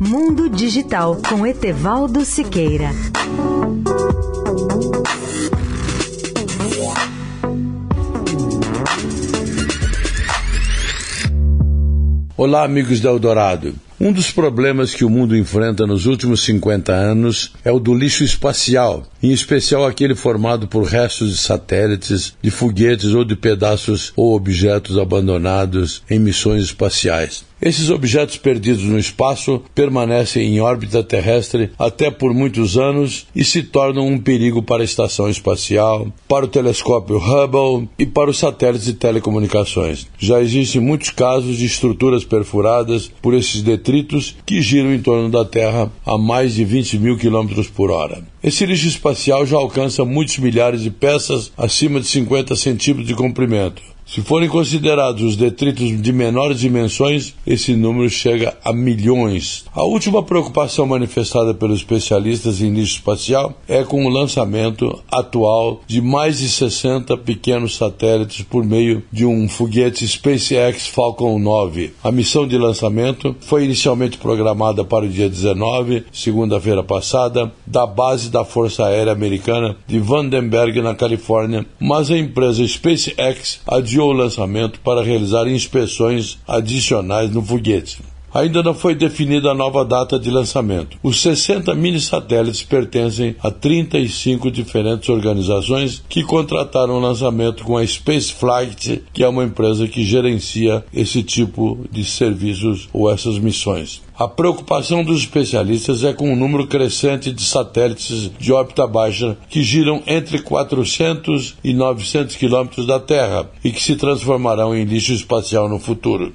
Mundo Digital com Etevaldo Siqueira. Olá, amigos da Eldorado. Um dos problemas que o mundo enfrenta nos últimos 50 anos é o do lixo espacial, em especial aquele formado por restos de satélites, de foguetes ou de pedaços ou objetos abandonados em missões espaciais. Esses objetos perdidos no espaço permanecem em órbita terrestre até por muitos anos e se tornam um perigo para a estação espacial, para o telescópio Hubble e para os satélites de telecomunicações. Já existem muitos casos de estruturas perfuradas por esses detritos que giram em torno da Terra a mais de 20 mil quilômetros por hora. Esse lixo espacial já alcança muitos milhares de peças acima de 50 centímetros de comprimento. Se forem considerados os detritos de menores dimensões, esse número chega a milhões. A última preocupação manifestada pelos especialistas em lixo espacial é com o lançamento atual de mais de 60 pequenos satélites por meio de um foguete SpaceX Falcon 9. A missão de lançamento foi inicialmente programada para o dia 19, segunda-feira passada, da base da Força Aérea Americana de Vandenberg, na Califórnia, mas a empresa SpaceX adiou adiou o lançamento para realizar inspeções adicionais no foguete. Ainda não foi definida a nova data de lançamento. Os 60 mini satélites pertencem a 35 diferentes organizações que contrataram o lançamento com a Spaceflight, que é uma empresa que gerencia esse tipo de serviços ou essas missões. A preocupação dos especialistas é com o número crescente de satélites de órbita baixa que giram entre 400 e 900 quilômetros da Terra e que se transformarão em lixo espacial no futuro.